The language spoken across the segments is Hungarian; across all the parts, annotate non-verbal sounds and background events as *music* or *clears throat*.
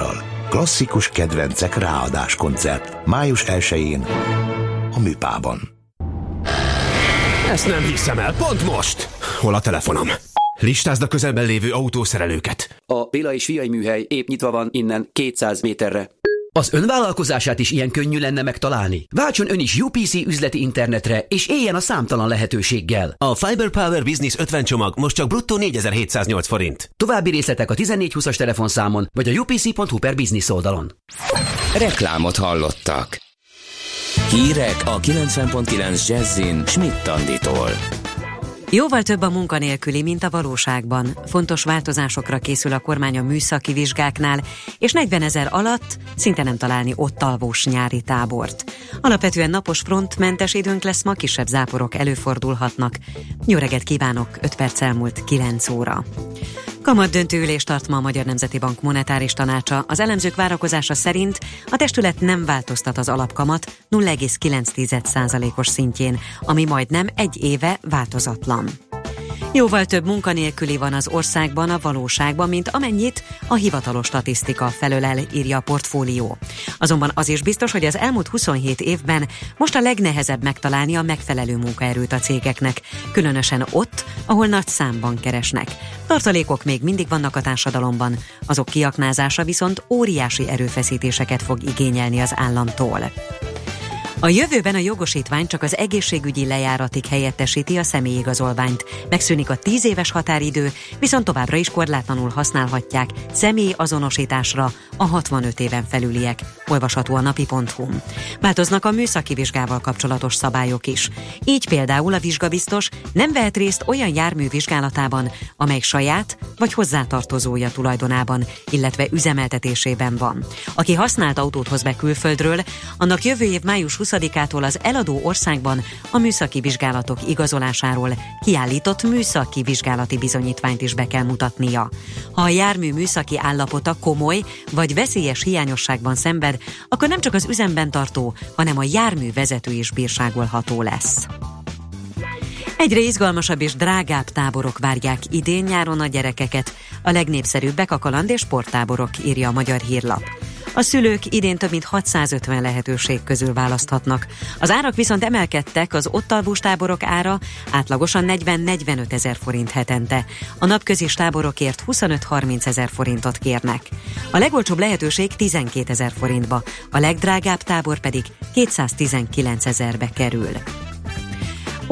zenekarral. Klasszikus kedvencek ráadás koncert. Május 1-én a Műpában. Ezt nem hiszem el, pont most! Hol a telefonom? Listázd a közelben lévő autószerelőket. A Béla és Fiai műhely épp nyitva van innen 200 méterre. Az önvállalkozását is ilyen könnyű lenne megtalálni. Váltson ön is UPC üzleti internetre, és éljen a számtalan lehetőséggel. A Fiber Power Business 50 csomag most csak bruttó 4708 forint. További részletek a 1420-as telefonszámon, vagy a upc.hu per business oldalon. Reklámot hallottak. Hírek a 90.9 Jazzin Schmidt-Tanditól. Jóval több a munkanélküli, mint a valóságban. Fontos változásokra készül a kormány a műszaki vizsgáknál, és 40 ezer alatt szinte nem találni ott alvós nyári tábort. Alapvetően napos frontmentes időnk lesz, ma kisebb záporok előfordulhatnak. Jó reggelt kívánok, 5 perc elmúlt 9 óra. Kamat döntő ülést tart ma a Magyar Nemzeti Bank monetáris tanácsa. Az elemzők várakozása szerint a testület nem változtat az alapkamat 0,9%-os szintjén, ami majdnem egy éve változatlan. Jóval több munkanélküli van az országban a valóságban, mint amennyit a hivatalos statisztika felől írja a portfólió. Azonban az is biztos, hogy az elmúlt 27 évben most a legnehezebb megtalálni a megfelelő munkaerőt a cégeknek, különösen ott, ahol nagy számban keresnek. Tartalékok még mindig vannak a társadalomban, azok kiaknázása viszont óriási erőfeszítéseket fog igényelni az államtól. A jövőben a jogosítvány csak az egészségügyi lejáratig helyettesíti a személyigazolványt. Megszűnik a 10 éves határidő, viszont továbbra is korlátlanul használhatják személy azonosításra a 65 éven felüliek. Olvasható a napi.hu. Változnak a műszaki vizsgával kapcsolatos szabályok is. Így például a vizsgabiztos nem vehet részt olyan jármű vizsgálatában, amely saját vagy hozzátartozója tulajdonában, illetve üzemeltetésében van. Aki használt autót hoz be külföldről, annak jövő év május 20-ától az eladó országban a műszaki vizsgálatok igazolásáról kiállított műszaki vizsgálati bizonyítványt is be kell mutatnia. Ha a jármű műszaki állapota komoly vagy veszélyes hiányosságban szenved, akkor nem csak az üzemben tartó, hanem a jármű vezető is bírságolható lesz. Egyre izgalmasabb és drágább táborok várják idén-nyáron a gyerekeket. A legnépszerűbbek a kaland és sporttáborok, írja a Magyar Hírlap. A szülők idén több mint 650 lehetőség közül választhatnak. Az árak viszont emelkedtek, az ott alvós táborok ára átlagosan 40-45 ezer forint hetente. A napközis táborokért 25-30 ezer forintot kérnek. A legolcsóbb lehetőség 12 ezer forintba, a legdrágább tábor pedig 219 ezerbe kerül.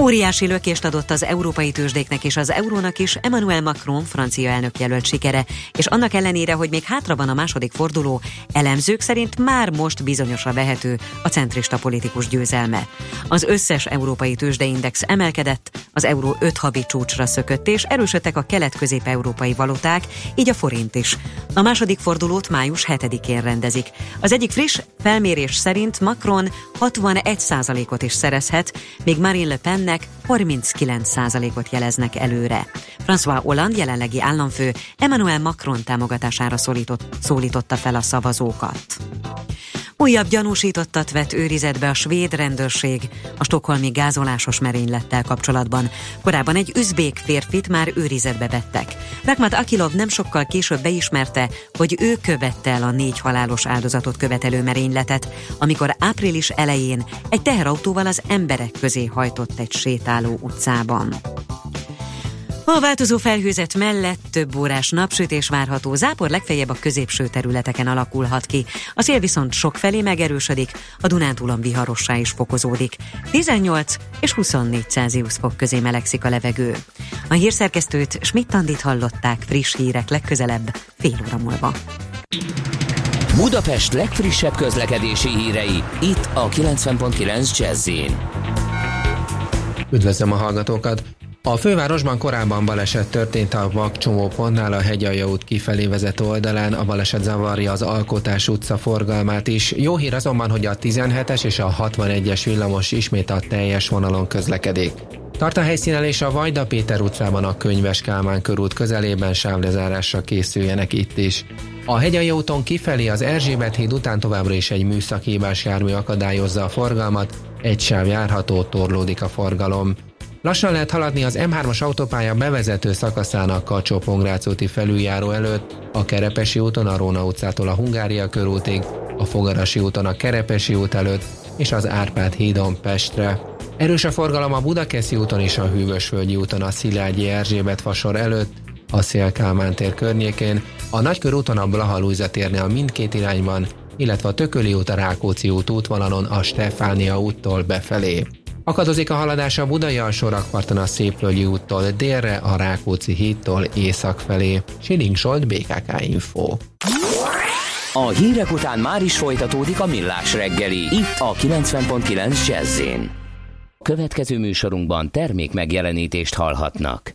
Óriási lökést adott az európai tőzsdéknek és az eurónak is Emmanuel Macron francia elnök jelölt sikere, és annak ellenére, hogy még hátra van a második forduló, elemzők szerint már most bizonyosra vehető a centrista politikus győzelme. Az összes európai tőzsdeindex emelkedett, az euró 5 havi csúcsra szökött, és erősödtek a kelet-közép-európai valuták, így a forint is. A második fordulót május 7-én rendezik. Az egyik friss felmérés szerint Macron 61%-ot is szerezhet, még Marine Le Pen ennek 39%-ot jeleznek előre. François Hollande jelenlegi államfő Emmanuel Macron támogatására szólított, szólította fel a szavazókat. Újabb gyanúsítottat vett őrizetbe a svéd rendőrség a stokholmi gázolásos merénylettel kapcsolatban. Korábban egy üzbék férfit már őrizetbe vettek. Rakmat Akilov nem sokkal később beismerte, hogy ő követte el a négy halálos áldozatot követelő merényletet, amikor április elején egy teherautóval az emberek közé hajtott egy sétáló utcában. A változó felhőzet mellett több órás napsütés várható, zápor legfeljebb a középső területeken alakulhat ki. A szél viszont sok felé megerősödik, a Dunántúlon viharossá is fokozódik. 18 és 24 Celsius fok közé melegszik a levegő. A hírszerkesztőt Schmidt-Tandit hallották friss hírek legközelebb fél óra múlva. Budapest legfrissebb közlekedési hírei itt a 90.9 jazz Üdvözlöm a hallgatókat! A fővárosban korábban baleset történt a Vakcsomó pontnál a Hegyalja út kifelé vezető oldalán, a baleset zavarja az Alkotás utca forgalmát is. Jó hír azonban, hogy a 17-es és a 61-es villamos ismét a teljes vonalon közlekedik. Tart a helyszínelés a Vajda Péter utcában a Könyves Kálmán körút közelében sávlezárásra készüljenek itt is. A Hegyalja úton kifelé az Erzsébet híd után továbbra is egy műszakívás jármű akadályozza a forgalmat, egy sáv járható, torlódik a forgalom. Lassan lehet haladni az M3-as autópálya bevezető szakaszának kacsó úti felüljáró előtt, a Kerepesi úton a Róna utcától a Hungária körútig, a Fogarasi úton a Kerepesi út előtt és az Árpád hídon Pestre. Erős a forgalom a Budakeszi úton és a Hűvösvölgyi úton a Szilágyi Erzsébet fasor előtt, a Szél tér környékén, a Nagykörúton a Blaha Lujza térnél mindkét irányban, illetve a Tököli út a Rákóczi út útvonalon a Stefánia úttól befelé. Akadozik a haladás a Budai alsórakparton a Szépvölgyi úttól délre a Rákóczi hídtól észak felé. Siling Solt, BKK Info. A hírek után már is folytatódik a millás reggeli, itt a 90.9 jazz Következő műsorunkban termék megjelenítést hallhatnak.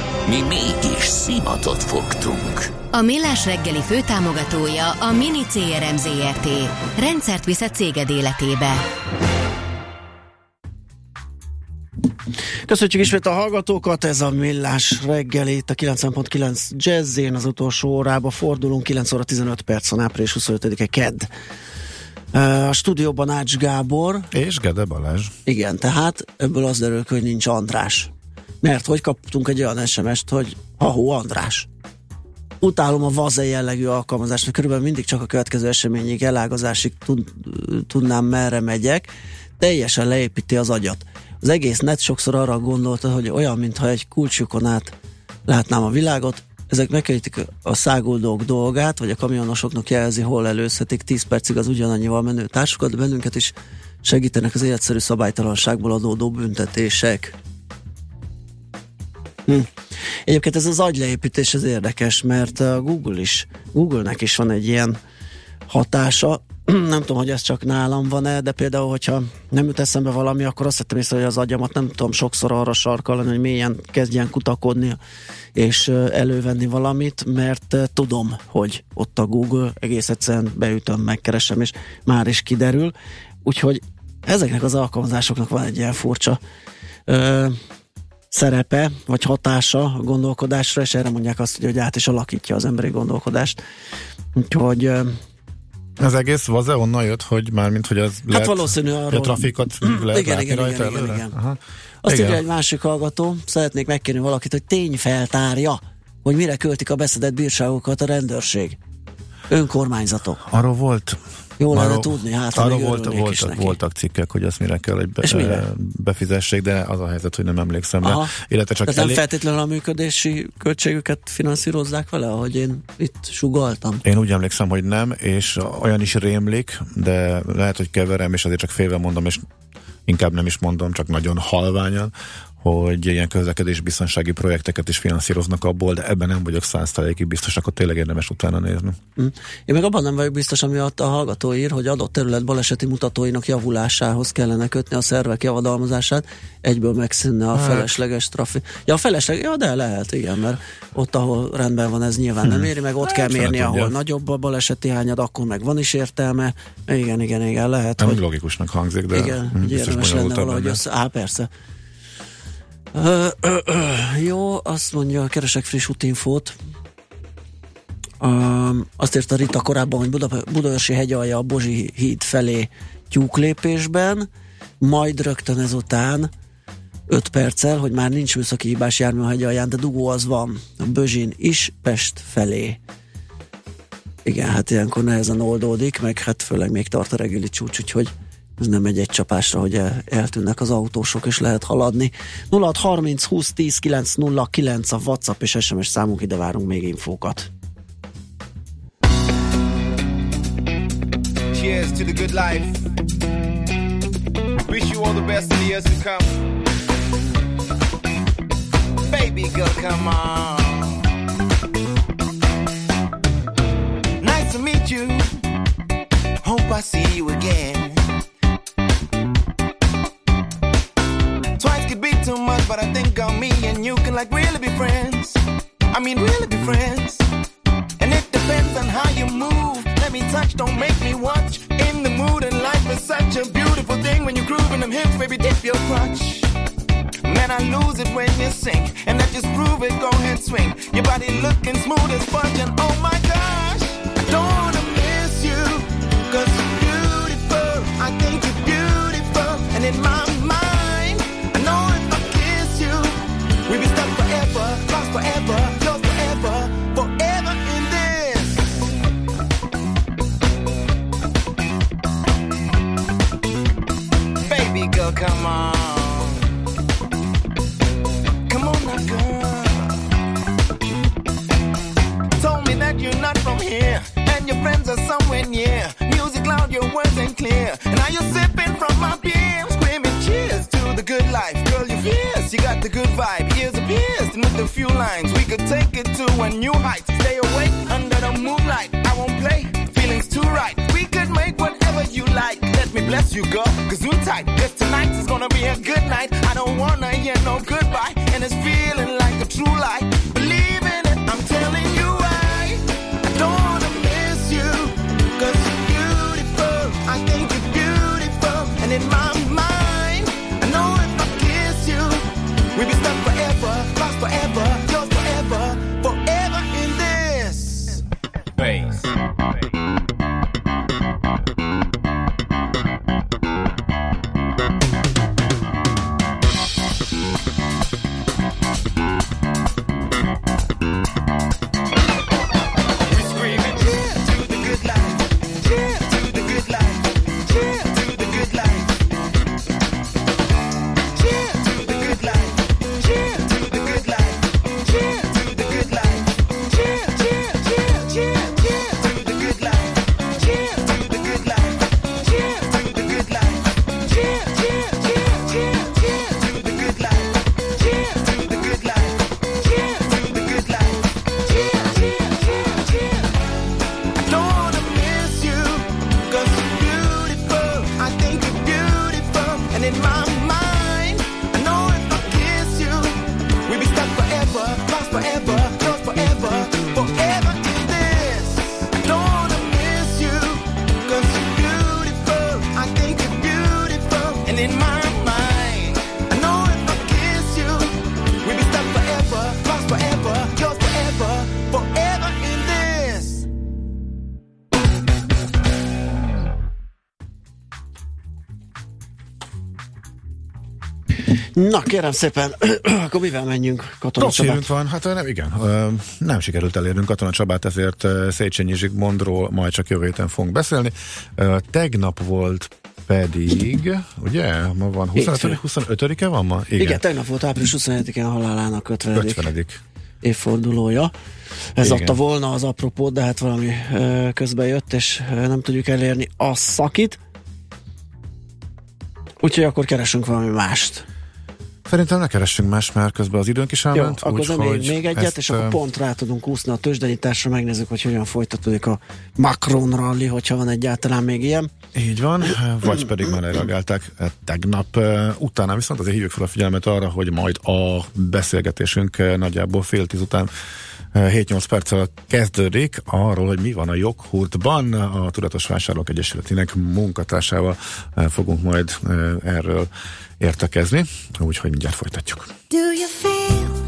Mi mégis szimatot fogtunk. A Millás reggeli főtámogatója a Mini CRM Zrt. Rendszert visz a céged életébe. Köszönjük ismét a hallgatókat, ez a Millás reggel itt a 9.9 Jazzén, az utolsó órába fordulunk, 9 óra 15 perc van április 25-e KED. A stúdióban Ács Gábor. És Gede Balázs. Igen, tehát ebből az derül, hogy nincs András. Mert hogy kaptunk egy olyan SMS-t, hogy ha-hó András. Utálom a vaze jellegű alkalmazást, mert körülbelül mindig csak a következő eseményig, elágazásig tud, tudnám merre megyek. Teljesen leépíti az agyat az egész net sokszor arra gondolta, hogy olyan, mintha egy kulcsukon át látnám a világot, ezek megkönnyítik a száguldók dolgát, vagy a kamionosoknak jelzi, hol előzhetik 10 percig az ugyanannyival menő társukat, de bennünket is segítenek az életszerű szabálytalanságból adódó büntetések. Hm. Egyébként ez az agyleépítés ez érdekes, mert a Google is, Google-nek is van egy ilyen hatása, *clears throat* nem tudom, hogy ez csak nálam van-e, de például, hogyha nem jut eszembe valami, akkor azt vettem észre, hogy az agyamat nem tudom sokszor arra sarkalni, hogy mélyen kezdjen kutakodni és elővenni valamit, mert tudom, hogy ott a Google, egész egyszerűen beütöm, megkeresem, és már is kiderül. Úgyhogy ezeknek az alkalmazásoknak van egy ilyen furcsa szerepe, vagy hatása a gondolkodásra, és erre mondják azt, hogy át is alakítja az emberi gondolkodást. Úgyhogy az egész vaze onnan jött, hogy mármint, hogy az hát lehet, valószínű arról. A trafikot *clears throat* lehet igen, igen, rajta igen, igen, igen. Aha. Azt igen. írja egy másik hallgató, szeretnék megkérni valakit, hogy tényfeltárja, hogy mire költik a beszedett bírságokat a rendőrség. Önkormányzatok. Arról volt jó lenne tudni, hát arra volt, voltak, voltak cikkek, hogy azt mire kell, hogy be, mire? befizessék, de az a helyzet, hogy nem emlékszem Aha. Illetve csak elég... nem feltétlenül a működési költségüket finanszírozzák vele, ahogy én itt sugaltam? Én úgy emlékszem, hogy nem, és olyan is rémlik, de lehet, hogy keverem, és azért csak félve mondom, és inkább nem is mondom, csak nagyon halványan, hogy ilyen közlekedésbiztonsági projekteket is finanszíroznak abból, de ebben nem vagyok száztalékig biztos, akkor tényleg érdemes utána nézni. Mm. Én meg abban nem vagyok biztos, ami a hallgató ír, hogy adott terület baleseti mutatóinak javulásához kellene kötni a szervek javadalmazását, egyből megszűnne a hát. felesleges trafi. Ja, a felesleges, ja, de lehet, igen, mert ott, ahol rendben van, ez nyilván nem hm. éri, meg ott hát, kell mérni, ahol tudja. nagyobb a baleseti hányad, akkor meg van is értelme. Igen, igen, igen, lehet. Nem hogy... logikusnak hangzik, de igen, érdemes lenne valahogy össze. Á, persze. Ö, ö, ö, jó, azt mondja, keresek friss útinfót. Um, azt írta Rita korábban, hogy Buda, Budaörsi hegyalja a Bozsi híd felé tyúklépésben, majd rögtön ezután 5 perccel, hogy már nincs műszaki hibás jármű a hegyalján, de dugó az van. A Bözsin is Pest felé. Igen, hát ilyenkor nehezen oldódik, meg hát főleg még tart a reggeli csúcs, úgyhogy ez nem egy egy csapásra, hogy el, eltűnnek az autósok, és lehet haladni. 0630 20 10 909 a WhatsApp és SMS számunk, ide várunk még infókat. Cheers to the good life. Wish you all the best in the years to come. Baby girl, come on. Nice to meet you. Hope I see you again. Too much, but I think on me and you can like really be friends. I mean, really be friends. And it depends on how you move. Let me touch, don't make me watch. In the mood, and life is such a beautiful thing when you're grooving them hips, baby, dip your crutch. Man, I lose it when you sink, and I just prove it. Go ahead, swing. Your body looking smooth as fudge, and oh my gosh, I don't wanna miss you, cause you're beautiful. I think you're beautiful, and in my come on. Come on now, girl. Told me that you're not from here, and your friends are somewhere near. Music loud your words ain't clear. And now you're sipping from my beer, fierce, you got the good vibe. Ears are pierced, and with a few lines, we could take it to a new height. Stay awake under the moonlight. I won't play, feelings too right. We could make whatever you like. Let me bless you, girl, you tight. Cause tonight is gonna be a good night. I don't wanna hear no goodbye, and it's feeling like Na, kérem szépen, *clears throat* akkor mivel menjünk, Katona Rossz Csabát? van, hát nem, igen, nem sikerült elérnünk Katona Csabát, ezért Széchenyi Zsigmondról majd csak jövő héten fogunk beszélni. Tegnap volt pedig, ugye, ma van 25 Hétfő. 25-e van ma? Igen. Igen, tegnap volt április 27-én halálának 50. 50 évfordulója. Ez Igen. adta volna az apropót, de hát valami közben jött, és nem tudjuk elérni a szakit. Úgyhogy akkor keresünk valami mást. Szerintem ne keressünk más, mert közben az időnk is Jó, elment. akkor úgyhogy zenéljünk még egyet, ezt, és akkor pont rá tudunk úszni a tőzsdenyításra, megnézzük, hogy hogyan folytatódik a Macron rally, hogyha van egyáltalán még ilyen. Így van, *clears throat* vagy pedig már reagálták tegnap. Utána viszont azért hívjuk fel a figyelmet arra, hogy majd a beszélgetésünk nagyjából fél tíz után 7-8 perccel kezdődik arról, hogy mi van a joghurtban. A Tudatos Vásárlók Egyesületének munkatársával eh, fogunk majd eh, erről értekezni, úgyhogy mindjárt folytatjuk. Do you feel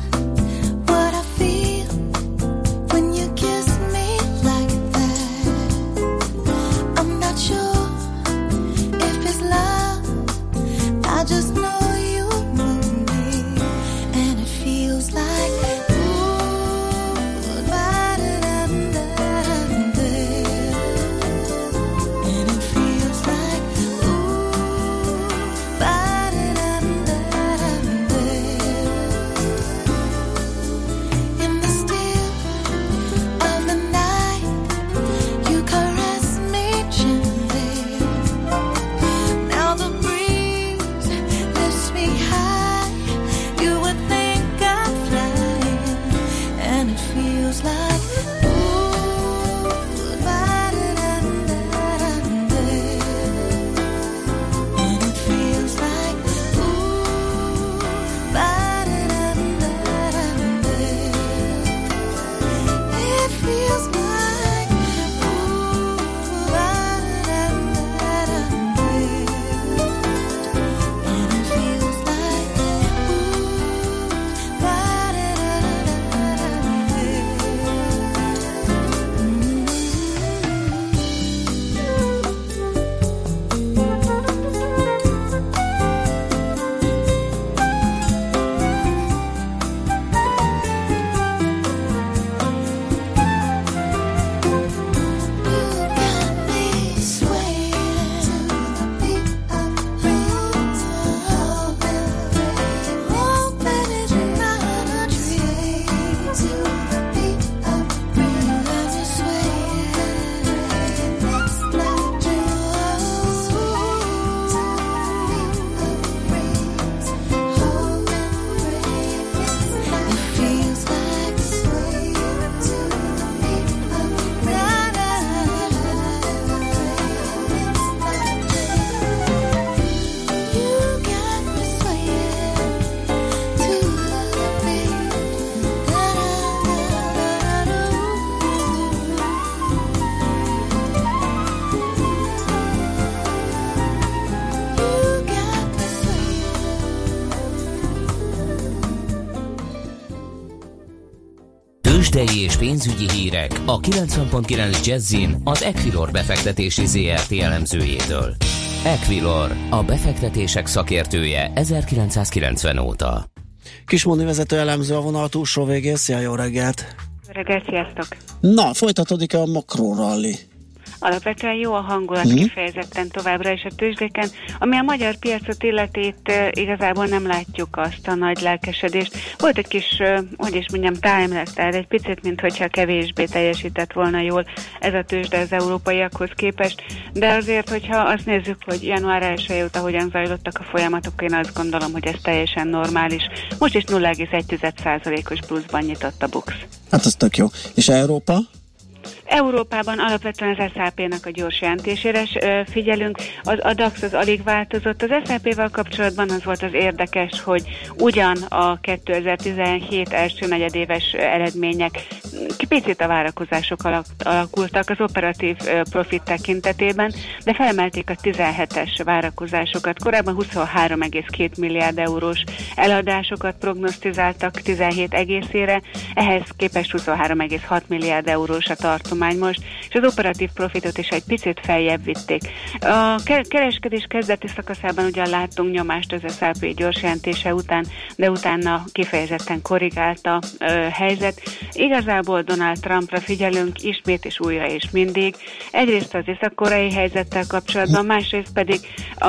Tőzsdei és pénzügyi hírek a 90.9 Jazzin az Equilor befektetési ZRT elemzőjétől. Equilor, a befektetések szakértője 1990 óta. Kismondi vezető elemző a vonal túlsó végén. Szia, jó reggelt! Reggelt, sziasztok! Na, folytatódik a makróralli. Alapvetően jó a hangulat Mhm. kifejezetten továbbra is a tőzsdéken, ami a magyar piacot illetét igazából nem látjuk azt a nagy lelkesedést. Volt egy kis, hogy is mondjam, time tehát egy picit, mintha kevésbé teljesített volna jól ez a tőzsde az európaiakhoz képest, de azért, hogyha azt nézzük, hogy január 1 óta hogyan zajlottak a folyamatok, én azt gondolom, hogy ez teljesen normális. Most is 0,1%-os pluszban nyitott a BUX. Hát az tök jó. És Európa? Európában alapvetően az SAP-nak a gyors jelentésére figyelünk. Az a DAX az alig változott. Az SAP-vel kapcsolatban az volt az érdekes, hogy ugyan a 2017 első negyedéves eredmények picit a várakozások alak, alakultak az operatív profit tekintetében, de felemelték a 17-es várakozásokat. Korábban 23,2 milliárd eurós eladásokat prognosztizáltak 17 egészére, ehhez képest 23,6 milliárd eurós a tartomány most, és az operatív profitot is egy picit feljebb vitték. A ke- kereskedés kezdeti szakaszában ugyan láttunk nyomást az SAP gyors jelentése után, de utána kifejezetten korrigált a helyzet. Igazából Donald Trumpra figyelünk ismét és újra és mindig. Egyrészt az észak-koreai helyzettel kapcsolatban, másrészt pedig a,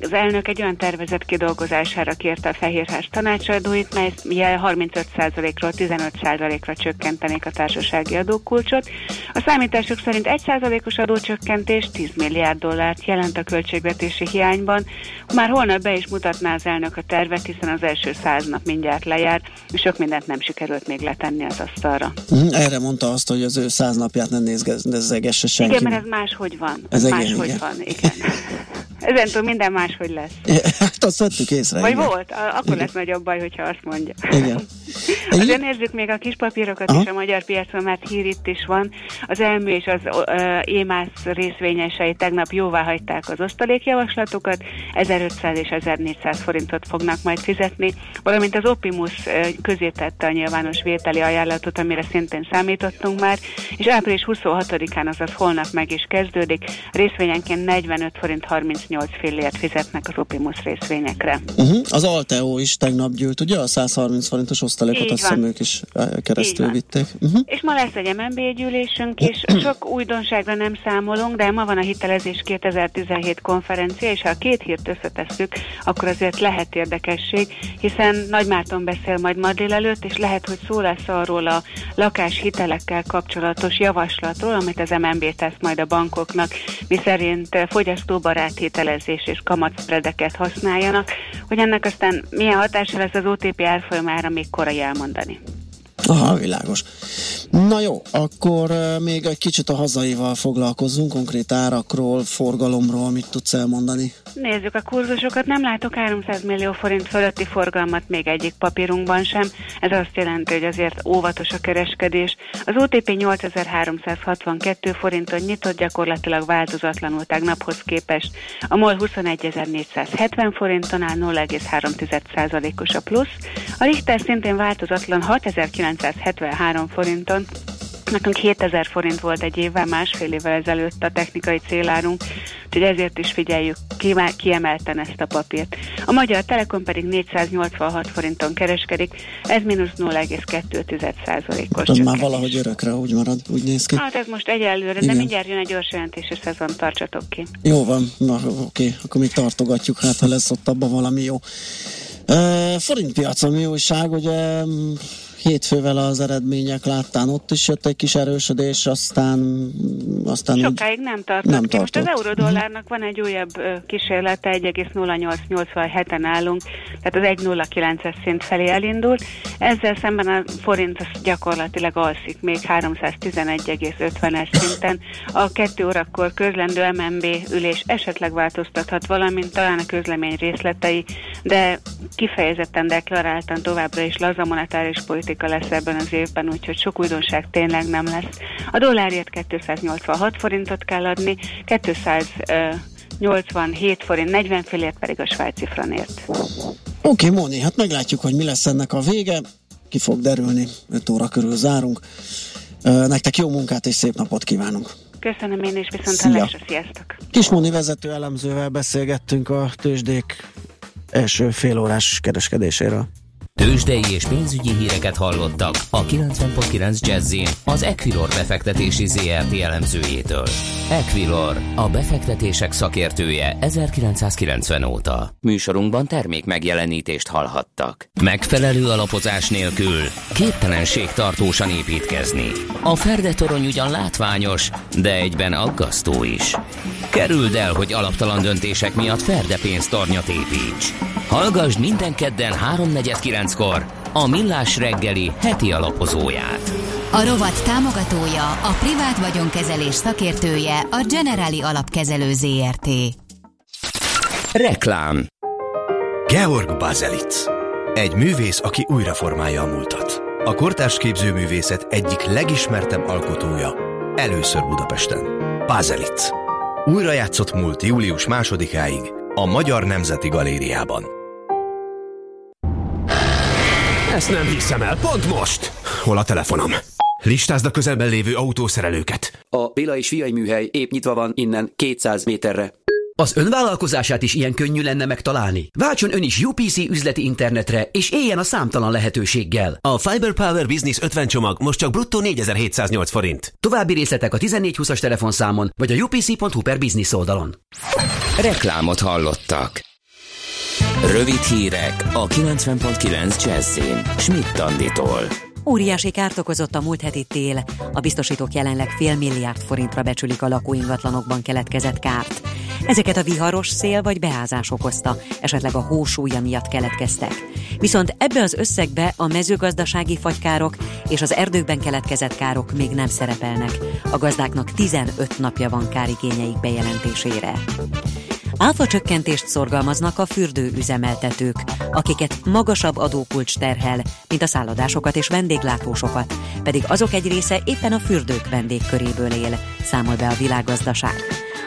az elnök egy olyan tervezet kidolgozására kérte a Fehérház tanácsadóit, mely 35%-ról 15%-ra csökkentenék a társasági adókulcsot. A számítások szerint 1%-os adócsökkentés 10 milliárd dollárt jelent a költségvetési hiányban. Már holnap be is mutatná az elnök a tervet, hiszen az első száz nap mindjárt lejár, és sok mindent nem sikerült még letenni az asztalra. Mhm, Erre mondta azt, hogy az ő száz napját ne nézgesse senki. Igen, mert ez máshogy van. Ez Ez máshogy igen. van, igen. *laughs* Ezentúl minden máshogy lesz. *laughs* Hát azt vettük észre. Vagy igen. volt, akkor lesz nagyobb baj, hogyha azt mondja. Igen. *laughs* Azért nézzük még a kis papírokat Aha. is a magyar piacon, mert hír itt is van. Az elmű és az uh, émász részvényesei tegnap jóvá hagyták az osztalékjavaslatokat, 1500 és 1400 forintot fognak majd fizetni, valamint az Opimus közé tette a nyilvános vételi ajánlatot, amire szintén számítottunk már, és április 26-án, azaz holnap meg is kezdődik, részvényenként 45 forint 38 fillért fizetnek az Opimus részvényekre. Uh-huh. Az Alteo is tegnap gyűlt, ugye? A 130 forintos osztalékot azt hiszem ők is eh, keresztül vitték. Uh-huh. És ma lesz egy MNB gyűlésünk is, sok újdonságra nem számolunk, de ma van a hitelezés 2017 konferencia, és ha a két hírt összetesszük, akkor azért lehet érdekesség, hiszen Nagy Márton beszél majd ma délelőtt, és lehet, hogy szó lesz arról a lakáshitelekkel kapcsolatos javaslatról, amit az MNB tesz majd a bankoknak, miszerint eh, fogyasztóbarát hitelezés és kamatszpredeket használjanak, hogy ennek aztán milyen hatása lesz az OTP árfolyamára, még korai elmondani. Aha, világos. Na jó, akkor még egy kicsit a hazaival foglalkozzunk, konkrét árakról, forgalomról, mit tudsz elmondani? Nézzük a kurzusokat, nem látok 300 millió forint fölötti forgalmat még egyik papírunkban sem. Ez azt jelenti, hogy azért óvatos a kereskedés. Az OTP 8362 forinton nyitott, gyakorlatilag változatlanul tegnaphoz képest. A MOL 21470 forinton áll 0,3%-os a plusz. A Richter szintén változatlan 6973 forinton, Nekünk 7000 forint volt egy évvel, másfél évvel ezelőtt a technikai célárunk, úgyhogy ezért is figyeljük kiemel- kiemelten ezt a papírt. A Magyar Telekom pedig 486 forinton kereskedik, ez mínusz 0,2%-os Az már valahogy örökre úgy marad, úgy néz ki. Hát ez most egyelőre, de Igen. mindjárt jön egy gyors jelentési szezon, tartsatok ki. Jó van, na oké, akkor még tartogatjuk, hát ha lesz ott abban valami jó. Forintpiacon mi újság, ugye mm, hétfővel az eredmények láttán ott is jött egy kis erősödés, aztán, aztán úgy, Sokáig nem tartott Nem ki. Most az tartott. eurodollárnak van egy újabb kísérlete, 1,0887-en állunk, tehát az 1,09-es szint felé elindult. Ezzel szemben a forint az gyakorlatilag alszik még 311,50-es szinten. A kettő órakor közlendő MNB ülés esetleg változtathat valamint, talán a közlemény részletei, de kifejezetten deklaráltan továbbra is laza monetáris politika lesz ebben az évben, úgyhogy sok újdonság tényleg nem lesz. A dollárért 286 forintot kell adni, 287 forint 40 fillért pedig a svájci franért. Oké, Móni, hát meglátjuk, hogy mi lesz ennek a vége. ki fog derülni, 5 óra körül zárunk. Nektek jó munkát és szép napot kívánunk! Köszönöm én is, viszont Szia. hallásra, sziasztok! Kismoni vezető elemzővel beszélgettünk a tőzsdék első félórás kereskedéséről. Tőzsdei és pénzügyi híreket hallottak a 90.9 Jazzin az Equilor befektetési ZRT elemzőjétől. Equilor, a befektetések szakértője 1990 óta. Műsorunkban termék megjelenítést hallhattak. Megfelelő alapozás nélkül képtelenség tartósan építkezni. A Ferdetorony ugyan látványos, de egyben aggasztó is. Kerüld el, hogy alaptalan döntések miatt Ferde pénztarnyat építs. Hallgassd minden kedden 3.49-kor a Millás reggeli heti alapozóját. A rovat támogatója, a privát vagyonkezelés szakértője, a Generali Alapkezelő ZRT. Reklám Georg Bazelic. Egy művész, aki újraformálja a múltat. A kortárs képzőművészet egyik legismertebb alkotója. Először Budapesten. Bazelic. Újra játszott múlt július másodikáig a Magyar Nemzeti Galériában. Ezt nem hiszem el, pont most! Hol a telefonom? Listázd a közelben lévő autószerelőket. A Béla és Fiai műhely épp nyitva van innen 200 méterre. Az önvállalkozását is ilyen könnyű lenne megtalálni. Váltson ön is UPC üzleti internetre, és éljen a számtalan lehetőséggel. A Fiber Power Business 50 csomag most csak bruttó 4708 forint. További részletek a 1420-as telefonszámon, vagy a upc.hu per business oldalon. Reklámot hallottak. Rövid hírek a 90.9 Jazzin. Schmidt Anditól. Óriási kárt okozott a múlt heti tél. A biztosítók jelenleg fél milliárd forintra becsülik a lakóingatlanokban keletkezett kárt. Ezeket a viharos szél vagy beázás okozta, esetleg a hósúlya miatt keletkeztek. Viszont ebbe az összegbe a mezőgazdasági fagykárok és az erdőkben keletkezett károk még nem szerepelnek. A gazdáknak 15 napja van kárigényeik bejelentésére. Áfa csökkentést szorgalmaznak a fürdőüzemeltetők, akiket magasabb adókulcs terhel, mint a szállodásokat és vendéglátósokat, pedig azok egy része éppen a fürdők vendégköréből él, számol be a világgazdaság.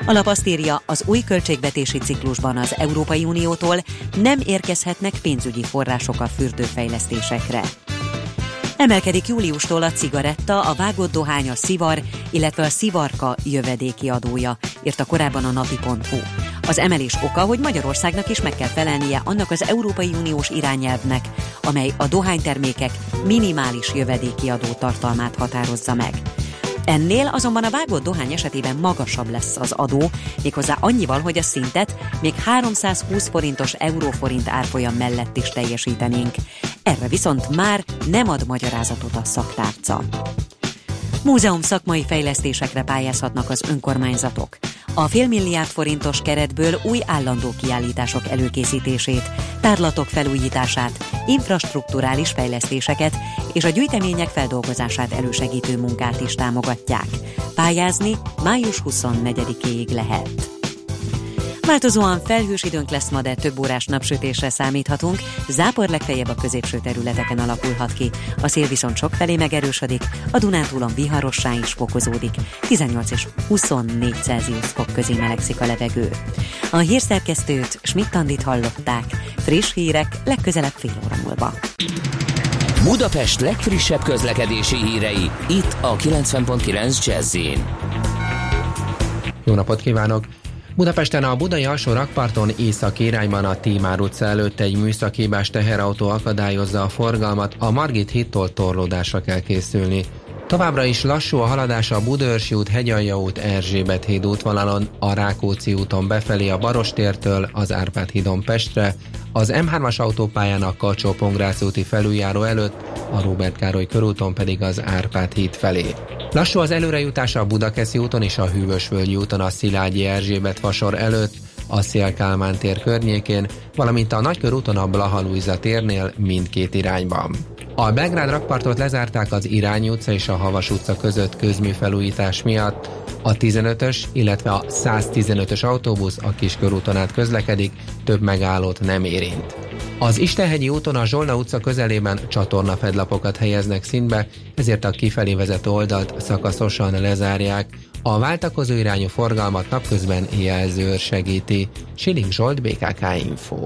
A lap azt írja, az új költségvetési ciklusban az Európai Uniótól nem érkezhetnek pénzügyi források a fürdőfejlesztésekre. Emelkedik júliustól a cigaretta, a vágott dohány, a szivar, illetve a szivarka jövedéki adója, írta korábban a napi.hu. Az emelés oka, hogy Magyarországnak is meg kell felelnie annak az Európai Uniós irányelvnek, amely a dohánytermékek minimális jövedéki adó tartalmát határozza meg. Ennél azonban a vágott dohány esetében magasabb lesz az adó, méghozzá annyival, hogy a szintet még 320 forintos euróforint árfolyam mellett is teljesítenénk. Erre viszont már nem ad magyarázatot a szaktárca. Múzeum szakmai fejlesztésekre pályázhatnak az önkormányzatok. A félmilliárd forintos keretből új állandó kiállítások előkészítését, tárlatok felújítását, infrastruktúrális fejlesztéseket és a gyűjtemények feldolgozását elősegítő munkát is támogatják. Pályázni május 24-ig lehet. Változóan felhős időnk lesz ma, de több órás napsütésre számíthatunk. Zápor legfeljebb a középső területeken alakulhat ki. A szél viszont sok felé megerősödik, a Dunántúlon viharossá is fokozódik. 18 és 24 Celsius fok közé melegszik a levegő. A hírszerkesztőt Schmidt-Tandit hallották. Friss hírek legközelebb fél óra múlva. Budapest legfrissebb közlekedési hírei, itt a 90.9 Jazzin. Jó napot kívánok! Budapesten a Budai alsó rakparton észak irányban a Tímár utca előtt egy műszakébás teherautó akadályozza a forgalmat, a Margit hittól torlódásra kell készülni. Továbbra is lassú a haladás a Budörsi út, Hegyalja út, Erzsébet híd útvonalon, a Rákóczi úton befelé a Barostértől, az Árpád hídon Pestre, az M3-as autópályán a kacsó úti felüljáró előtt, a Róbert Károly körúton pedig az Árpád híd felé. Lassú az előrejutása a Budakeszi úton és a Hűvösvölgyi úton a Szilágyi Erzsébet vasor előtt, a Szél-Kálmán tér környékén, valamint a Nagykörúton a Blaha Lujza térnél mindkét irányban. A Belgrád rakpartot lezárták az Irány utca és a Havas utca között közműfelújítás miatt, a 15-ös, illetve a 115-ös autóbusz a Kiskörúton át közlekedik, több megállót nem érint. Az Istenhegyi úton a Zsolna utca közelében csatornafedlapokat helyeznek színbe, ezért a kifelé vezető oldalt szakaszosan lezárják. A váltakozó irányú forgalmat napközben jelzőr segíti. Siling Zsolt, BKK Info.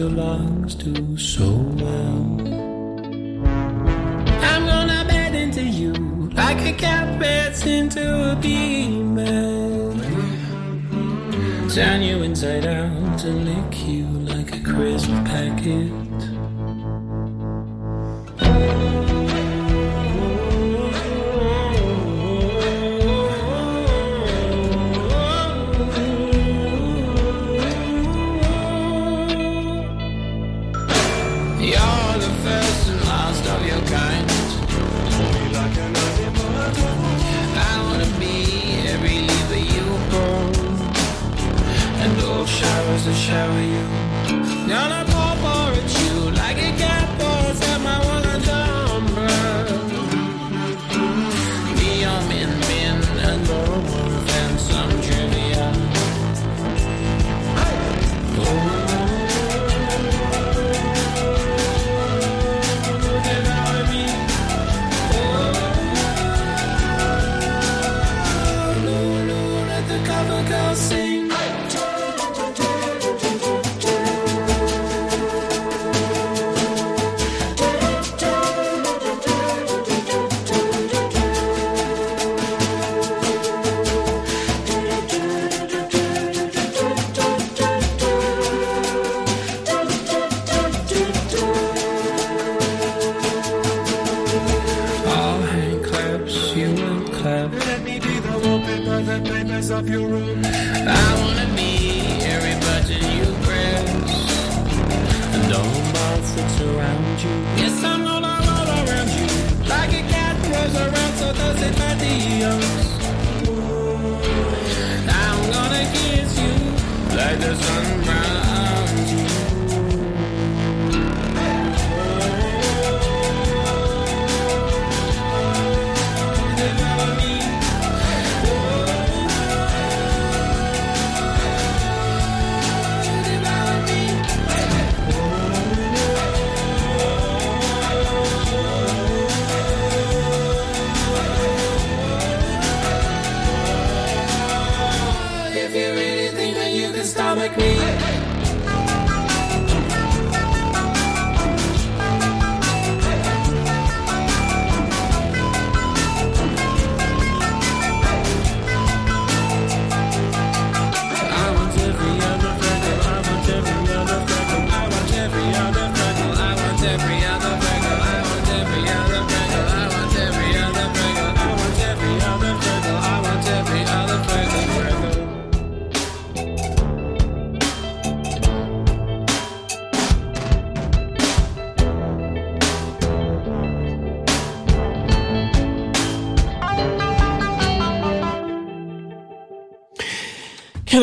your lungs do so well. I'm gonna bed into you like a cat beds into a female. Turn you inside out and lick you like a crisp packet. Shower you. Gonna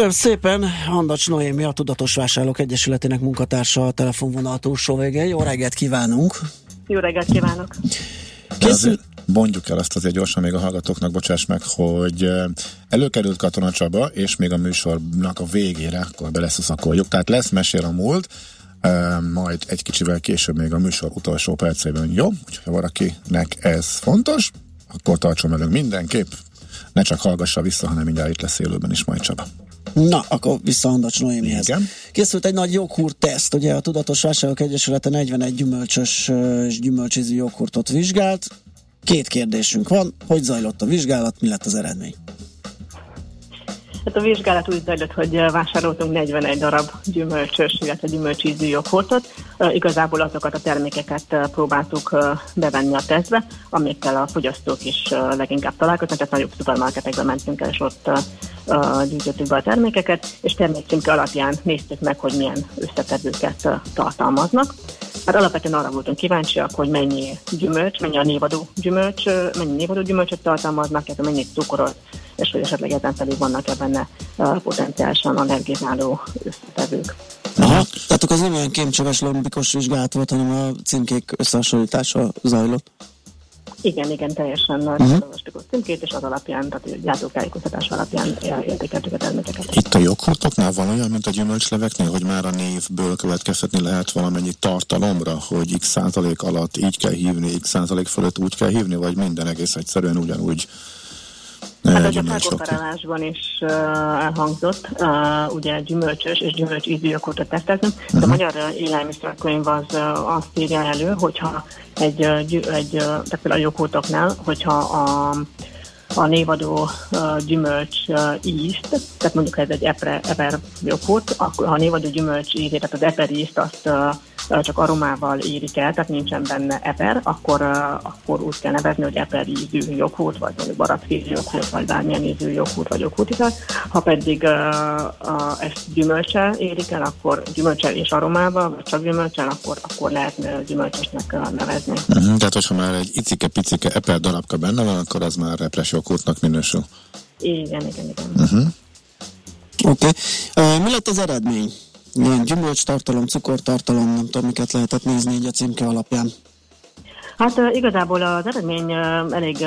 Kérem szépen, Handacs Noémi, a Tudatos Vásárlók Egyesületének munkatársa a telefonvonal túlsó vége. Jó reggelt kívánunk! Jó reggelt kívánok! Készül... Mondjuk el azt azért gyorsan még a hallgatóknak, bocsáss meg, hogy előkerült Katona Csaba, és még a műsornak a végére, akkor beleszuszakoljuk. Tehát lesz mesél a múlt, majd egy kicsivel később még a műsor utolsó percében. Jó? Úgyhogy ha valakinek ez fontos, akkor tartson velünk mindenképp. Ne csak hallgassa vissza, hanem mindjárt itt lesz élőben is majd Csaba. Na, akkor vissza Handacs Noémihez. Igen. Készült egy nagy joghurt teszt, ugye a Tudatos Vásárlók Egyesülete 41 gyümölcsös és gyümölcsízű joghurtot vizsgált. Két kérdésünk van, hogy zajlott a vizsgálat, mi lett az eredmény? Hát a vizsgálat úgy zajlott, hogy eh, vásároltunk 41 darab gyümölcsös, illetve gyümölcsízű joghurtot. Uh, igazából azokat a termékeket uh, próbáltuk bevenni a tesztbe, amikkel a fogyasztók is leginkább találkoznak, tehát nagyobb szupermarketekbe mentünk el, és ott gyűjtöttük be a termékeket, és termékcímke alapján néztük meg, hogy milyen összetevőket tartalmaznak. Hát alapvetően arra voltunk kíváncsiak, hogy mennyi gyümölcs, mennyi a névadó gyümölcs, mennyi névadó gyümölcsöt tartalmaznak, illetve mennyi cukrot, és hogy esetleg ezen felül vannak-e benne potenciálisan allergizáló összetevők. Aha, tehát akkor az nem olyan kémcseves lombikos vizsgálat volt, hanem a címkék összehasonlítása zajlott. Igen, igen, teljesen Mhm. uh-huh. a címkét, és az alapján, tehát gyártókájékoztatás alapján értékeltük a termékeket. Itt a joghurtoknál van olyan, mint a gyümölcsleveknél, hogy már a névből következtetni lehet valamennyi tartalomra, hogy x százalék alatt így kell hívni, x százalék fölött úgy kell hívni, vagy minden egész egyszerűen ugyanúgy Hát ez a felkonferálásban is uh, elhangzott, uh, ugye gyümölcsös és gyümölcs ízű joghurtot teszteltünk. Uh-huh. A magyar uh, élelmiszerkönyv az uh, azt írja elő, hogyha egy, uh, egy uh, tehát például a joghurtoknál, hogyha a a névadó uh, gyümölcs uh, ízt, tehát mondjuk ez egy epre, eper joghurt, akkor ha a névadó gyümölcs ízét, tehát az eper ízt azt uh, csak aromával érik el, tehát nincsen benne eper, akkor, akkor úgy kell nevezni, hogy eper ízű joghurt, vagy mondjuk barackízű joghurt, vagy bármilyen ízű joghurt, vagy joghurtital. Ha pedig uh, ezt gyümölcsel érik el, akkor gyümölcsel és aromával, vagy csak gyümölcsel, akkor, akkor lehet gyümölcsösnek nevezni. Uh-huh, tehát, hogyha már egy icike-picike eper darabka benne van, akkor az már repres joghurtnak minősül. Igen, igen, igen. Uh-huh. Oké. Okay. Uh, mi lett az eredmény? Ilyen gyümölcstartalom, cukortartalom, nem tudom, miket lehetett nézni így a címke alapján. Hát igazából az eredmény elég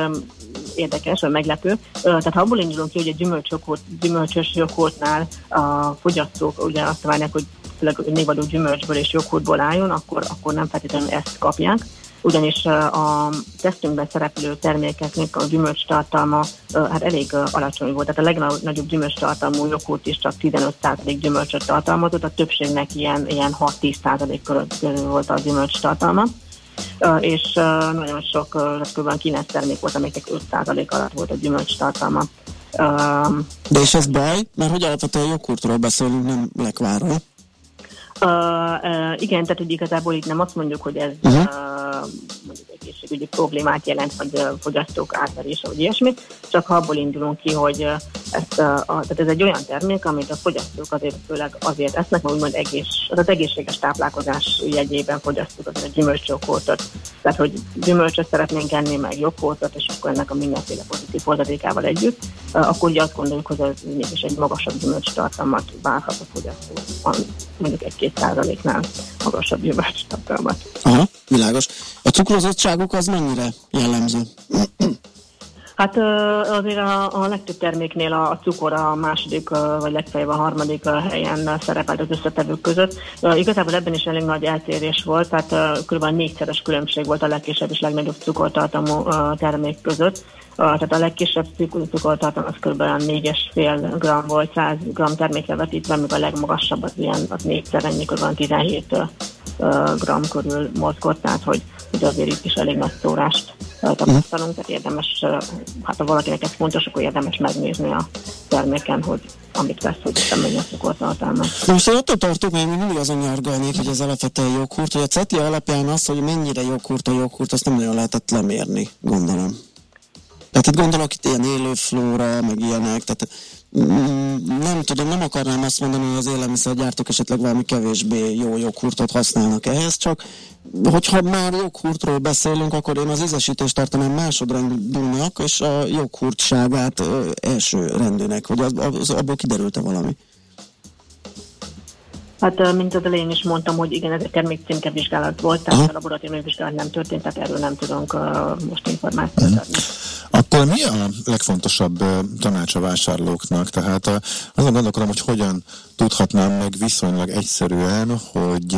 érdekes, vagy meglepő. Tehát ha abból indulunk ki, hogy a gyümölcsjoghurt, gyümölcsös joghurtnál a fogyasztók ugye azt várják, hogy főleg névadó gyümölcsből és joghurtból álljon, akkor, akkor nem feltétlenül ezt kapják ugyanis a tesztünkben szereplő termékeknek a gyümölcs uh, hát elég alacsony volt. Tehát a legnagyobb gyümölcs tartalmú joghurt is csak 15% gyümölcsöt tartalmazott, a többségnek ilyen, ilyen 6-10% körül volt a gyümölcs tartalma. És nagyon sok, uh, kb. 9 termék volt, amiknek 5% alatt volt a gyümölcs tartalma. De és ez baj, mert hogy alapvetően joghurtról beszélünk, nem lekvárról. Uh, uh, igen, tehát hogy igazából itt nem azt mondjuk, hogy ez uh-huh. uh, mondjuk egészségügyi problémát jelent, vagy uh, fogyasztók átverése, vagy ilyesmi, csak abból indulunk ki, hogy uh, ezt, uh, a, tehát ez egy olyan termék, amit a fogyasztók azért főleg azért esznek, mert úgymond egész, az, az egészséges táplálkozás jegyében fogyasztók az egy gyümölcsjókoltot. Tehát, hogy gyümölcsöt szeretnénk enni, meg jogkoltot, és akkor ennek a mindenféle pozitív hozadékával együtt, uh, akkor ugye azt gondoljuk, hogy ez mégis egy magasabb gyümölcstartalmat várhat a fogyasztó, mondjuk egy 7%-nál magasabb gyümölcstartalmat. Aha, világos. A cukrozottságok az mennyire jellemző? Hát azért a, a legtöbb terméknél a, a cukor a második, vagy legfeljebb a harmadik helyen szerepelt az összetevők között. Igazából ebben is elég nagy eltérés volt, tehát kb. négyszeres különbség volt a legkisebb és legnagyobb cukortartalmú termék között. Tehát a legkisebb cuk- cukortartalom az kb. 4,5 g volt 100 g termékre vetítve, míg a legmagasabb az ilyen az négyszer ennyi, kb. 17 ö, ö, g körül mozgott, tehát hogy, hogy azért itt is elég nagy szórást tapasztalunk, tehát érdemes, hát ha valakinek ez fontos, akkor érdemes megnézni a terméken, hogy amit vesz, hogy mennyi a cukortartalma. Na most én attól tartok, én mindig azon nyargalnék, hogy ez alapvetően joghurt, hogy a CETI alapján az, hogy mennyire joghurt a joghurt, azt nem nagyon lehetett lemérni, gondolom. Tehát itt gondolok itt ilyen élőflóra, meg ilyenek, tehát mm, nem tudom, nem akarnám azt mondani, hogy az élelmiszergyártók esetleg valami kevésbé jó joghurtot használnak ehhez, csak hogyha már joghurtról beszélünk, akkor én az ízesítést tartanám másodrangúnak, és a joghurtságát ö, első rendűnek, hogy az, az, abból kiderült-e valami. Hát, mint az elején is mondtam, hogy igen, ez egy termékcímke vizsgálat volt, tehát a laboratóriumi vizsgálat nem történt, tehát erről nem tudunk uh, most információt adni. Akkor mi a legfontosabb tanács a vásárlóknak? Tehát azon gondolkodom, hogy hogyan tudhatnám meg viszonylag egyszerűen, hogy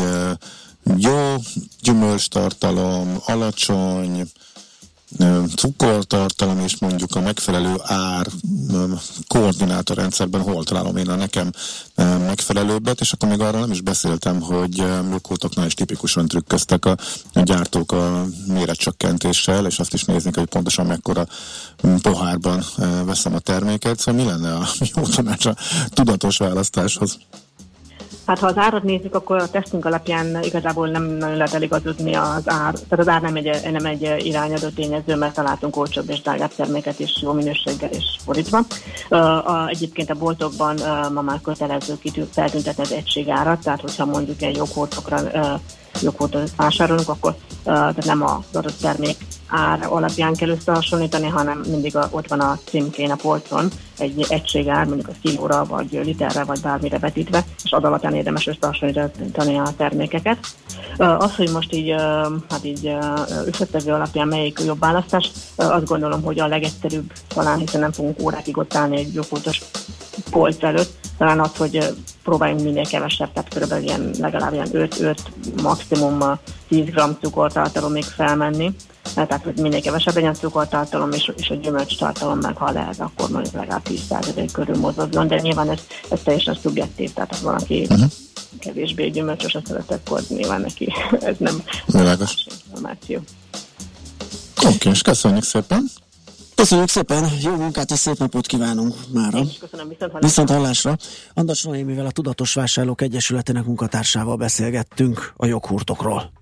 jó gyümölcstartalom, alacsony ö, cukortartalom és mondjuk a megfelelő ár koordinátorrendszerben hol találom én a nekem megfelelőbbet, és akkor még arra nem is beszéltem, hogy joghurtoknál is tipikusan trükköztek a, gyártók a méretcsökkentéssel, és azt is néznék, hogy pontosan mekkora pohárban veszem a terméket, szóval mi lenne a *laughs* jó tanács a tudatos választáshoz? Hát ha az árat nézzük, akkor a tesztünk alapján igazából nem nagyon lehet eligazodni az ár. Tehát az ár nem egy, nem egy irányadó tényező, mert találtunk olcsóbb és drágább terméket is jó minőséggel és fordítva. A, egyébként a boltokban uh, ma már kötelező kitű feltüntetni az egységárat, tehát hogyha mondjuk egy joghurtokra uh, joghurtot vásárolunk, akkor tehát nem az adott termék ár alapján kell összehasonlítani, hanem mindig a, ott van a címkén a polcon egy egységár, mondjuk a kilóra, vagy literre, vagy bármire vetítve, és az alapján érdemes összehasonlítani a termékeket. Az, hogy most így, hát így összetevő alapján melyik a jobb választás, azt gondolom, hogy a legegyszerűbb talán, hiszen nem fogunk órákig ott állni egy joghurtos polc előtt, talán az, hogy próbáljunk minél kevesebb, tehát körülbelül ilyen, legalább ilyen 5-5, maximum ö, 10 g cukortartalomig felmenni, tehát hogy minél kevesebb legyen cukortartalom, és, és a gyümölcs tartalom meg, ha lehet, akkor mondjuk legalább 10% körül mozozzon, de nyilván ez, ez teljesen szubjektív, tehát ha valaki uh-huh. kevésbé gyümölcsöset szeretett, akkor nyilván neki *laughs* ez nem Világos. információ. Oké, és köszönjük szépen. Köszönjük szépen, jó munkát és szép napot kívánunk mára. Köszönöm, viszont Viszont hallásra. Andas Noémivel a Tudatos Vásárlók Egyesületének munkatársával beszélgettünk a joghurtokról.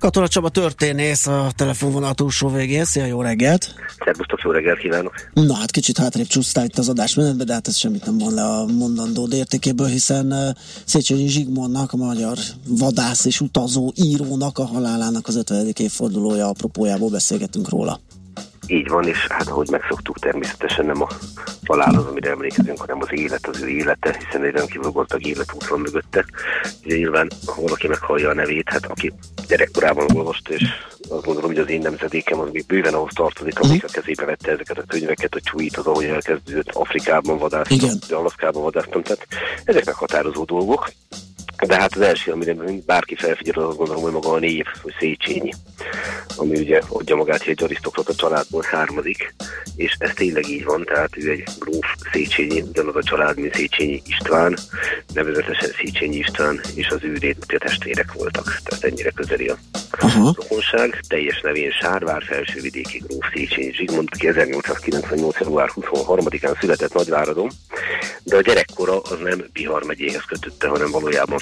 Katona Csaba történész a telefonvonal túlsó végén. Szia, jó reggelt! Szerbusztok, jó reggelt kívánok! Na hát kicsit hátrébb csúsztál itt az adásmenetbe, de hát ez semmit nem von le a mondandód értékéből, hiszen Széchenyi Zsigmondnak, a magyar vadász és utazó írónak a halálának az 50. évfordulója apropójából beszélgetünk róla. Így van, és hát ahogy megszoktuk, természetesen nem a halál az, amire emlékezünk, hanem az élet, az ő élete, hiszen egy rendkívül gazdag életút van mögötte. Ugye nyilván, ha valaki meghallja a nevét, hát aki gyerekkorában olvasta, és azt gondolom, hogy az én nemzedékem az még bőven ahhoz tartozik, amelyik a kezébe vette ezeket a könyveket, a csúit, az, ahogy elkezdődött Afrikában vadásztam, Alaszkában vadásztam, tehát ezek meghatározó dolgok. De hát az első, amire bárki felfigyel, az azt gondolom, hogy maga a név, hogy Széchenyi, ami ugye adja magát, hogy egy arisztokrata családból származik, és ez tényleg így van, tehát ő egy gróf Széchenyi, ugyanaz a család, mint Széchenyi István, nevezetesen Széchenyi István, és az ő a testvérek voltak, tehát ennyire közeli a rokonság. Teljes nevén Sárvár felsővidéki gróf Széchenyi Zsigmond, aki 1898. január 23-án született Nagyváradon, de a gyerekkora az nem Bihar megyéhez kötötte, hanem valójában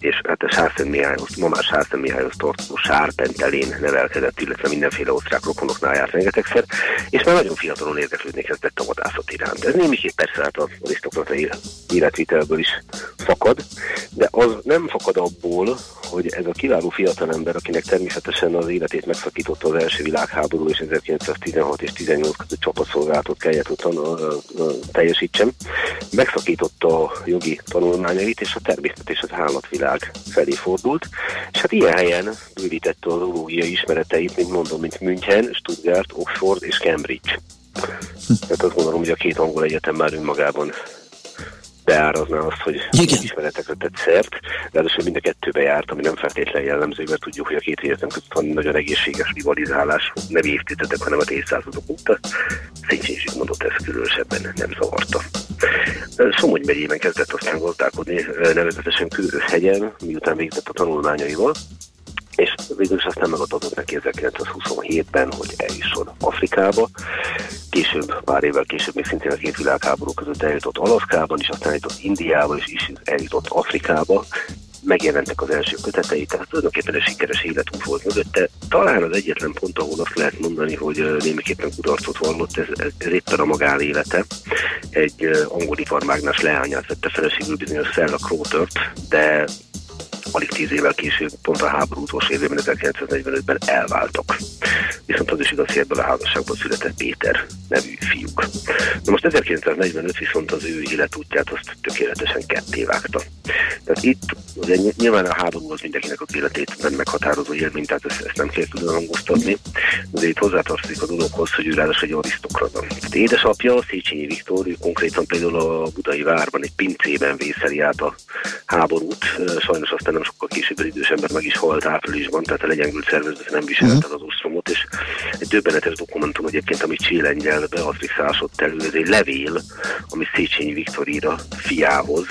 és hát a Sárszent Mihályhoz, ma már Sárszent Mihályhoz tartozó Sárpentelén nevelkedett, illetve mindenféle osztrák rokonoknál járt rengetegszer, és már nagyon fiatalon érdeklődni kezdett a vadászat iránt. Ez némiképp persze hát az arisztokratai életvitelből is fakad, de az nem fakad abból, hogy ez a kiváló fiatalember, akinek természetesen az életét megszakította az első világháború és 1916 és 18 között csapatszolgálatot kellett, hogy tan- teljesítsen, megszakította a jogi tanulmányait, és a természet és az állatvilág felé fordult, és hát ilyen helyen bővítette a zoológiai ismereteit, mint mondom, mint München, Stuttgart, Oxford és Cambridge. Tehát azt gondolom, hogy a két angol egyetem már önmagában beárazná azt, hogy Igen. ismeretekre tett szert, de először mind a kettőbe járt, ami nem feltétlenül jellemző, mert tudjuk, hogy a két egyetem között van nagyon egészséges rivalizálás, nem évtizedek, hanem a évszázadok óta. Széchenyi Zsigmondot ez különösebben nem zavarta. Somogy megyében kezdett aztán gazdálkodni, nevezetesen Kőröshegyen, miután végzett a tanulmányaival, és végül is aztán megadott neki 1927-ben, hogy eljusson Afrikába. Később, pár évvel később, még szintén a két világháború között eljutott Alaszkában, és aztán eljutott Indiába, és is eljutott Afrikába. Megjelentek az első kötetei, tehát tulajdonképpen egy sikeres életút volt mögötte. Talán az egyetlen pont, ahol azt lehet mondani, hogy némiképpen kudarcot vallott, ez, ez, ez éppen a magánélete. Egy angol iparmágnás leányát vette feleségül bizonyos Stella Crowthert, de alig tíz évvel később, pont a háború utolsó évében, 1945-ben elváltak. Viszont az is igaz, hogy ebből a házasságból született Péter nevű fiúk. Na most 1945 viszont az ő életútját azt tökéletesen ketté vágta. Tehát itt ugye nyilván a háború az mindenkinek az életét meghatározó élmény, tehát ezt, ezt nem kell külön hangoztatni, de itt hozzátartozik a dologhoz, hogy ő ráadásul egy arisztokrata. Tehát édesapja, Széchenyi Viktor, ő konkrétan például a budai várban egy pincében vészeli át a háborút, sajnos aztán nem sokkal később az idős ember meg is halt áprilisban, tehát a legyengült szervezet nem viselte az ostromot, és egy döbbenetes dokumentum egyébként, amit csélen nyelvbe az visszásott elő, ez egy levél, ami Széchenyi Viktor ír a fiához,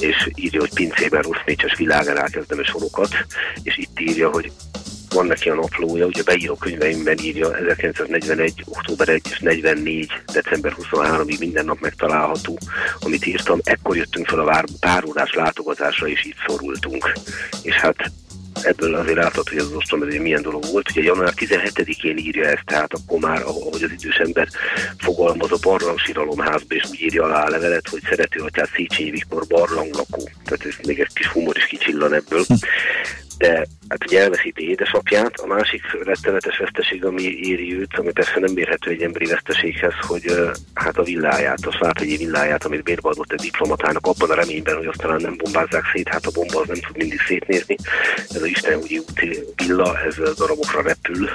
és írja, hogy pincében rossz mécses világán elkezdem sorokat, és itt írja, hogy van neki a naplója, ugye beíró könyveimben írja 1941. október 1 és 44. december 23-ig minden nap megtalálható, amit írtam. Ekkor jöttünk fel a vár, párórás látogatásra, és itt szorultunk. És hát ebből azért látható, hogy az ostrom ez egy milyen dolog volt. Ugye január 17-én írja ezt, tehát akkor már, ahogy az idős ember fogalmaz a barlangsíralomházba, és úgy írja alá a levelet, hogy szerető atyát Széchenyi Viktor barlanglakó. Tehát ez még egy kis humor is kicsillan ebből de hát ugye elveszíti édesapját. A másik rettenetes veszteség, ami éri őt, ami persze nem mérhető egy emberi veszteséghez, hogy hát a villáját, a Sváthegyi villáját, amit bérbe adott egy diplomatának, abban a reményben, hogy aztán nem bombázzák szét, hát a bomba az nem tud mindig szétnézni. Ez a Istenúgyi úti villa, ez darabokra repül,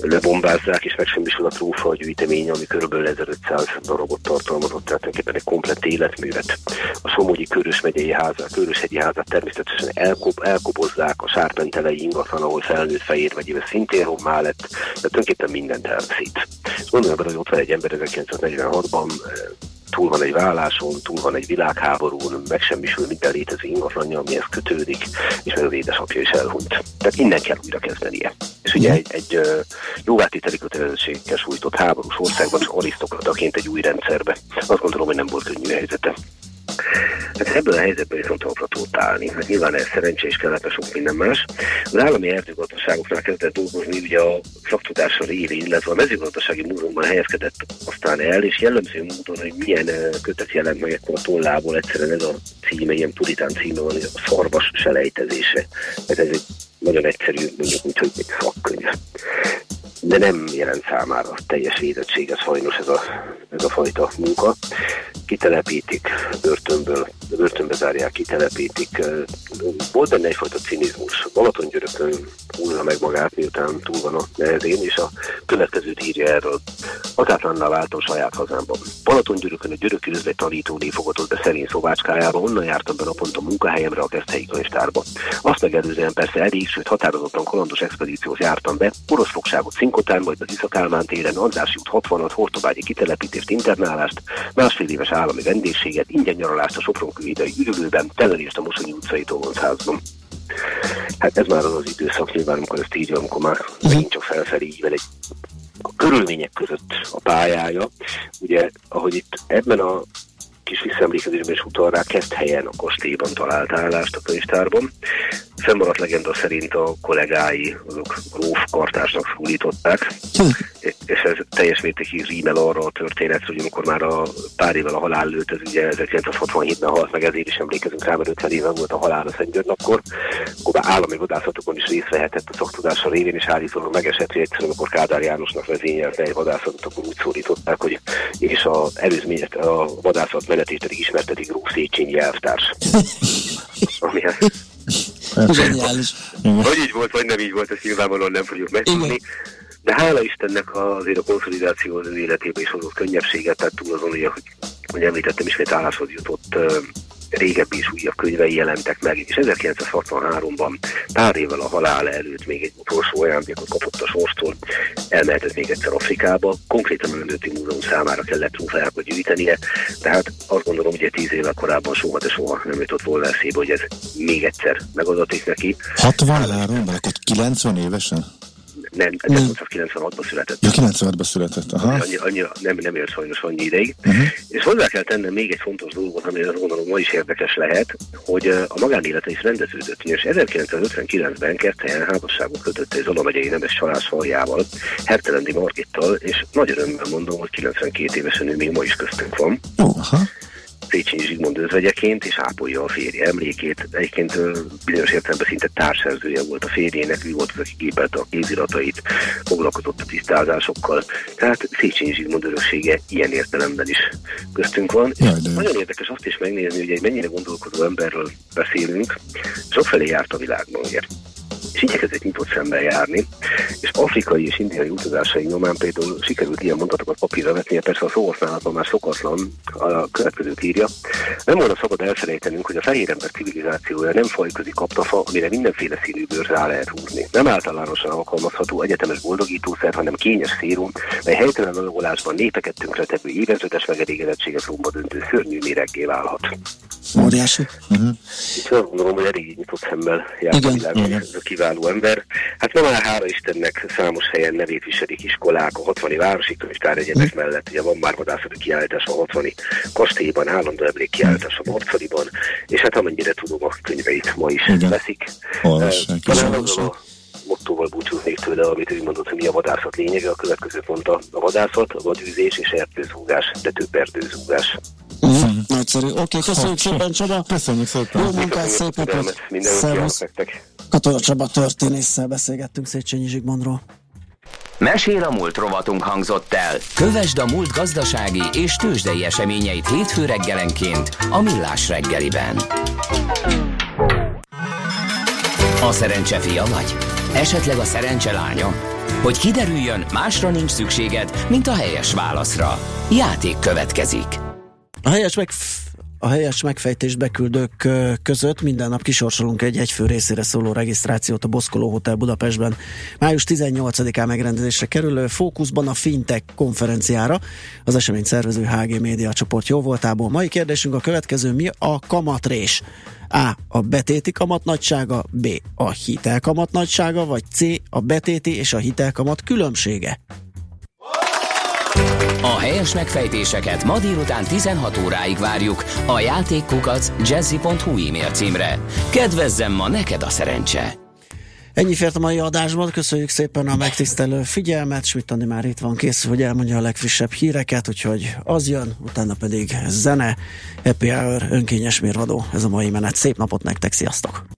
lebombázzák, és megsemmisül a trófa, a gyűjtemény, ami kb. 1500 darabot tartalmazott, tehát tulajdonképpen egy komplet életművet. A Somogyi Körös megyei házát, Köröshegyi házát természetesen elkop, elkobozzák, a Sárpentelei ingatlan, ahol felnőtt fejét vagy szintén hommá lett, de tulajdonképpen mindent elveszít. Gondolom bele, hogy ott van egy ember 1946-ban, túl van egy válláson, túl van egy világháborún, megsemmisül minden létező ingatlanja, amihez kötődik, és meg az édesapja is elhunyt. Tehát innen kell újra kezdenie. És ugye egy, egy ö, jóvátételi kötelezettséggel sújtott háborús országban, és arisztokrataként egy új rendszerbe. Azt gondolom, hogy nem volt könnyű helyzete. Hát ebből a helyzetből viszont talpra tudott állni. Hát nyilván ez szerencse is kellett a sok minden más. Az állami erdőgazdaságoknál kezdett dolgozni ugye a szaktudása révén, illetve a mezőgazdasági múzeumban helyezkedett aztán el, és jellemző módon, hogy milyen kötet jelent meg ekkor a tollából, egyszerűen ez a címe, ilyen puritán címe van, hogy a szarvas selejtezése. Hát ez egy nagyon egyszerű, mondjuk úgy, hogy egy szakkönyv de nem jelent számára teljes védettséget sajnos ez a, ez a fajta munka. Kitelepítik börtönből, börtönbe zárják, kitelepítik. Volt benne egyfajta cinizmus. Balatongyörökön húzza meg magát, miután túl van a nehezén, és a következőt írja erről. Határtlanná váltam saját hazámban. Balatongyörökön a györöki üzlet tanítóné fogadott be szerény szovácskájába, onnan jártam be naponta munkahelyemre a Keszthelyi könyvtárba. Azt megelőzően persze elég, sőt határozottan kalandos expedíciót jártam be, orosz fogságot Szinkotán, majd az Iszakálmán téren, András út 60-at, Hortobágyi kitelepítést, internálást, másfél éves állami vendégséget, ingyen nyaralást a Sopron-Küvidai üdülőben, telenést a Mosonyi utcai Toloncházban. Hát ez már az az időszak nyilván, amikor ezt így, amikor már megint csak felfelé ível egy a körülmények között a pályája. Ugye, ahogy itt ebben a kis visszaemlékezésben is utal rá, kezd helyen a kastélyban talált állást a könyvtárban. Fennmaradt legenda szerint a kollégái, azok gróf kartásnak szólították, és ez teljes mértékig rímel arra a történet, hogy amikor már a pár évvel a halál lőtt, ez ugye 1967-ben halt meg, ezért is emlékezünk rá, mert 50 éve volt a halál a Szentgyörgynapkor, akkor már állami vadászatokon is részt vehetett a szaktudása révén, és állítólag megesett, hogy egyszerűen, amikor Kádár Jánosnak vezényelte egy vadászatot, akkor úgy szólították, hogy és a előzményet, a vadászat menetét pedig ismertetik Gróf Széchenyi elvtárs. *laughs* Ami Zseniális. vagy így volt, vagy nem így volt, ezt nyilvánvalóan nem fogjuk megtudni. De hála Istennek azért a konszolidáció az ő életébe is hozott könnyebbséget, tehát túl azon, ugye, hogy, hogy említettem, ismét álláshoz jutott régebbi és újabb könyvei jelentek meg, és 1963-ban, pár évvel a halál előtt még egy utolsó ajándékot kapott a sorstól, elmehetett még egyszer Afrikába, konkrétan a Nemzeti Múzeum számára kellett trófeákat gyűjtenie, tehát azt gondolom, hogy tíz évvel korábban soha, de soha nem jutott volna eszébe, hogy ez még egyszer megadatik neki. 63 ban akkor 90 évesen? Nem, 1996-ban született. Ja, 96-ban született, aha. Annyi, annyi, nem, nem élt sajnos annyi ideig. Uh-huh. És hozzá kell tennem még egy fontos dolgot, ami azt gondolom ma is érdekes lehet, hogy a magánélete is rendeződött. És 1959-ben Kertelyen házasságot kötött egy Zola megyei nemes család faljával, Hertelendi Margittal, és nagy örömmel mondom, hogy 92 évesen ő még ma is köztünk van. Aha. Széchenyi Zsigmond özvegyeként, és ápolja a férje emlékét. Egyébként bizonyos értelemben szinte társszerzője volt a férjének, ő volt az, aki képelte a kéziratait, foglalkozott a tisztázásokkal. Tehát Széchenyi Zsigmond öröksége ilyen értelemben is köztünk van. Jaj, de. Nagyon érdekes azt is megnézni, hogy egy mennyire gondolkozó emberről beszélünk, sokfelé járt a világban, ugye és igyekezett nyitott szemben járni, és afrikai és indiai utazásai nyomán például sikerült ilyen mondatokat papírra vetnie, persze a szóhasználatban már szokatlan a következőt írja. Nem volna szabad elfelejtenünk, hogy a fehér ember civilizációja nem fajközi kaptafa, amire mindenféle színű bőr rá lehet húzni. Nem általánosan alkalmazható egyetemes boldogítószer, hanem kényes szérum, mely helytelen alagolásban népeket tönkretevő évezredes megelégedettséget romba döntő szörnyű méreggé válhat. Óriási. Uh-huh. Itt azt gondolom, hogy elég nyitott szemmel járt a Igen. Kiváló ember. Hát ma már hála Istennek számos helyen nevét viselik iskolák, a 60 városi könyvtár egyetek mellett, ugye van már vadászati kiállítás a 60 kastélyban, állandó emlék kiállítás a Marcaliban, és hát amennyire tudom, a könyveit ma is Igen. veszik. Olvassák, a mottóval búcsúznék tőle, amit ő mondott, hogy mi a vadászat lényege, a következőt mondta a vadászat, a vadűzés és erdőzúgás, de több erdőzúgás. Uh-huh. Nagyszerű. Oké, okay, köszönjük szépen Csaba. Köszönjük szépen. Jó munkát, szép napot. Szervusz. Katona Csaba történésszel beszélgettünk Széchenyi Zsigmondról. Mesél a múlt rovatunk hangzott el. Kövesd a múlt gazdasági és tőzsdei eseményeit hétfő reggelenként a Millás reggeliben. A szerencse fia vagy? Esetleg a szerencse lánya? Hogy kiderüljön, másra nincs szükséged, mint a helyes válaszra. Játék következik. A helyes meg A helyes megfejtés beküldők között minden nap kisorsolunk egy egyfő részére szóló regisztrációt a Boszkoló Hotel Budapestben. Május 18-án megrendezésre kerülő fókuszban a Fintech konferenciára. Az esemény szervező HG Média csoport jó voltából. Mai kérdésünk a következő, mi a kamatrés? A. A betéti kamat nagysága, B. A hitelkamat nagysága, vagy C. A betéti és a hitelkamat különbsége. A helyes megfejtéseket ma délután 16 óráig várjuk a játékkukac jazzy.hu e-mail címre. Kedvezzem ma neked a szerencse! Ennyi fért a mai adásban, köszönjük szépen a megtisztelő figyelmet, Smitani már itt van kész, hogy elmondja a legfrissebb híreket, úgyhogy az jön, utána pedig zene, happy hour, önkényes mérvadó, ez a mai menet. Szép napot nektek, sziasztok!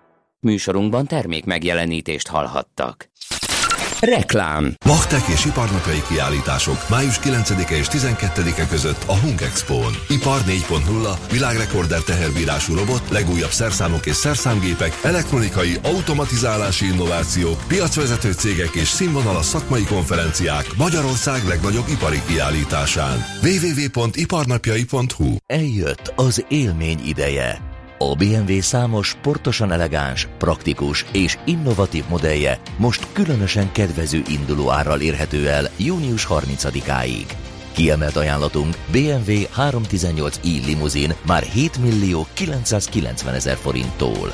Műsorunkban termék megjelenítést hallhattak. Reklám Machtek és iparnapjai kiállítások május 9-e és 12-e között a Hung Expo-n. Ipar 4.0, világrekorder teherbírású robot, legújabb szerszámok és szerszámgépek, elektronikai, automatizálási innováció, piacvezető cégek és színvonalas szakmai konferenciák Magyarország legnagyobb ipari kiállításán. www.iparnapjai.hu Eljött az élmény ideje. A BMW számos sportosan elegáns, praktikus és innovatív modellje most különösen kedvező induló árral érhető el június 30-áig. Kiemelt ajánlatunk BMW 318i limuzin már 7 millió 990 ezer forinttól.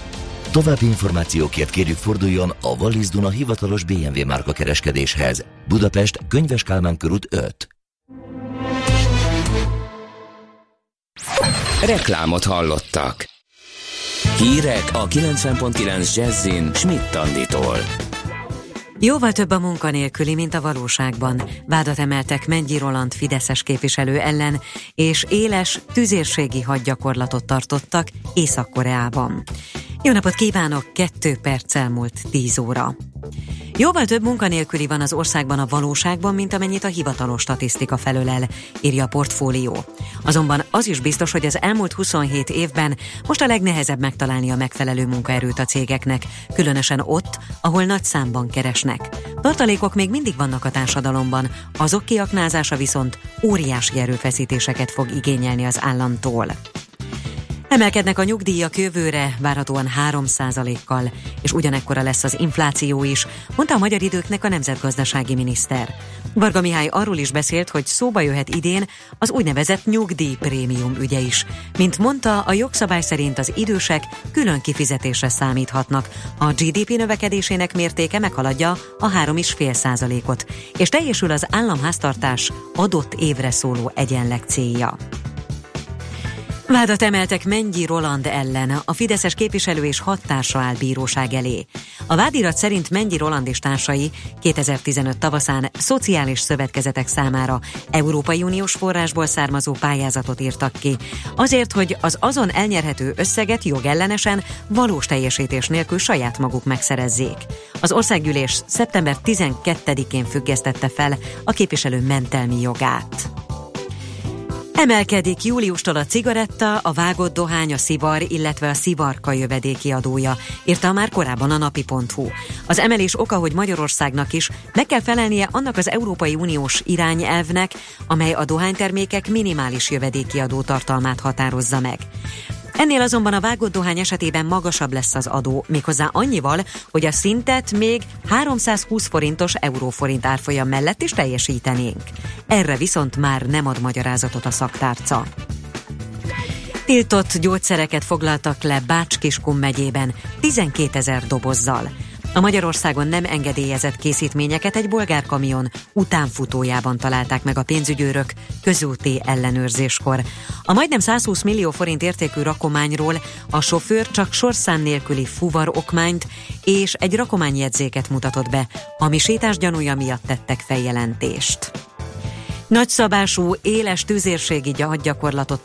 További információkért kérjük forduljon a Wallis Duna hivatalos BMW márka kereskedéshez. Budapest, Könyves Kálmán körút 5. Reklámot hallottak. Hírek a 90.9 Jazzin Schmidt Anditól. Jóval több a munkanélküli, mint a valóságban. Vádat emeltek Mennyi Roland Fideszes képviselő ellen, és éles tüzérségi hadgyakorlatot tartottak Észak-Koreában. Jó napot kívánok, kettő perccel múlt 10 óra. Jóval több munkanélküli van az országban a valóságban, mint amennyit a hivatalos statisztika felölel, írja a portfólió. Azonban az is biztos, hogy az elmúlt 27 évben most a legnehezebb megtalálni a megfelelő munkaerőt a cégeknek, különösen ott, ahol nagy számban keresnek. Tartalékok még mindig vannak a társadalomban, azok kiaknázása viszont óriási erőfeszítéseket fog igényelni az államtól. Emelkednek a nyugdíjak jövőre, várhatóan 3%-kal, és ugyanekkora lesz az infláció is, mondta a magyar időknek a nemzetgazdasági miniszter. Varga Mihály arról is beszélt, hogy szóba jöhet idén az úgynevezett nyugdíjprémium ügye is. Mint mondta, a jogszabály szerint az idősek külön kifizetésre számíthatnak. A GDP növekedésének mértéke meghaladja a 3,5%-ot, és teljesül az államháztartás adott évre szóló egyenleg célja. Vádat emeltek Mennyi Roland ellen, a Fideszes képviselő és hat társa áll bíróság elé. A vádirat szerint Mennyi Roland és társai 2015 tavaszán szociális szövetkezetek számára Európai Uniós forrásból származó pályázatot írtak ki, azért, hogy az azon elnyerhető összeget jogellenesen, valós teljesítés nélkül saját maguk megszerezzék. Az országgyűlés szeptember 12-én függesztette fel a képviselő mentelmi jogát. Emelkedik júliustól a cigaretta, a vágott dohány, a szivar, illetve a szivarka jövedéki adója, írta már korábban a napi.hu. Az emelés oka, hogy Magyarországnak is meg kell felelnie annak az Európai Uniós irányelvnek, amely a dohánytermékek minimális jövedéki adó tartalmát határozza meg. Ennél azonban a vágott dohány esetében magasabb lesz az adó, méghozzá annyival, hogy a szintet még 320 forintos euróforint árfolyam mellett is teljesítenénk. Erre viszont már nem ad magyarázatot a szaktárca. Tiltott gyógyszereket foglaltak le Bács-Kiskun megyében 12 ezer dobozzal. A Magyarországon nem engedélyezett készítményeket egy bolgár kamion utánfutójában találták meg a pénzügyőrök közúti ellenőrzéskor. A majdnem 120 millió forint értékű rakományról a sofőr csak sorszám nélküli fuvar okmányt és egy rakományjegyzéket mutatott be, hamisítás gyanúja miatt tettek feljelentést. Nagyszabású, éles tüzérségi hadgyakorlatot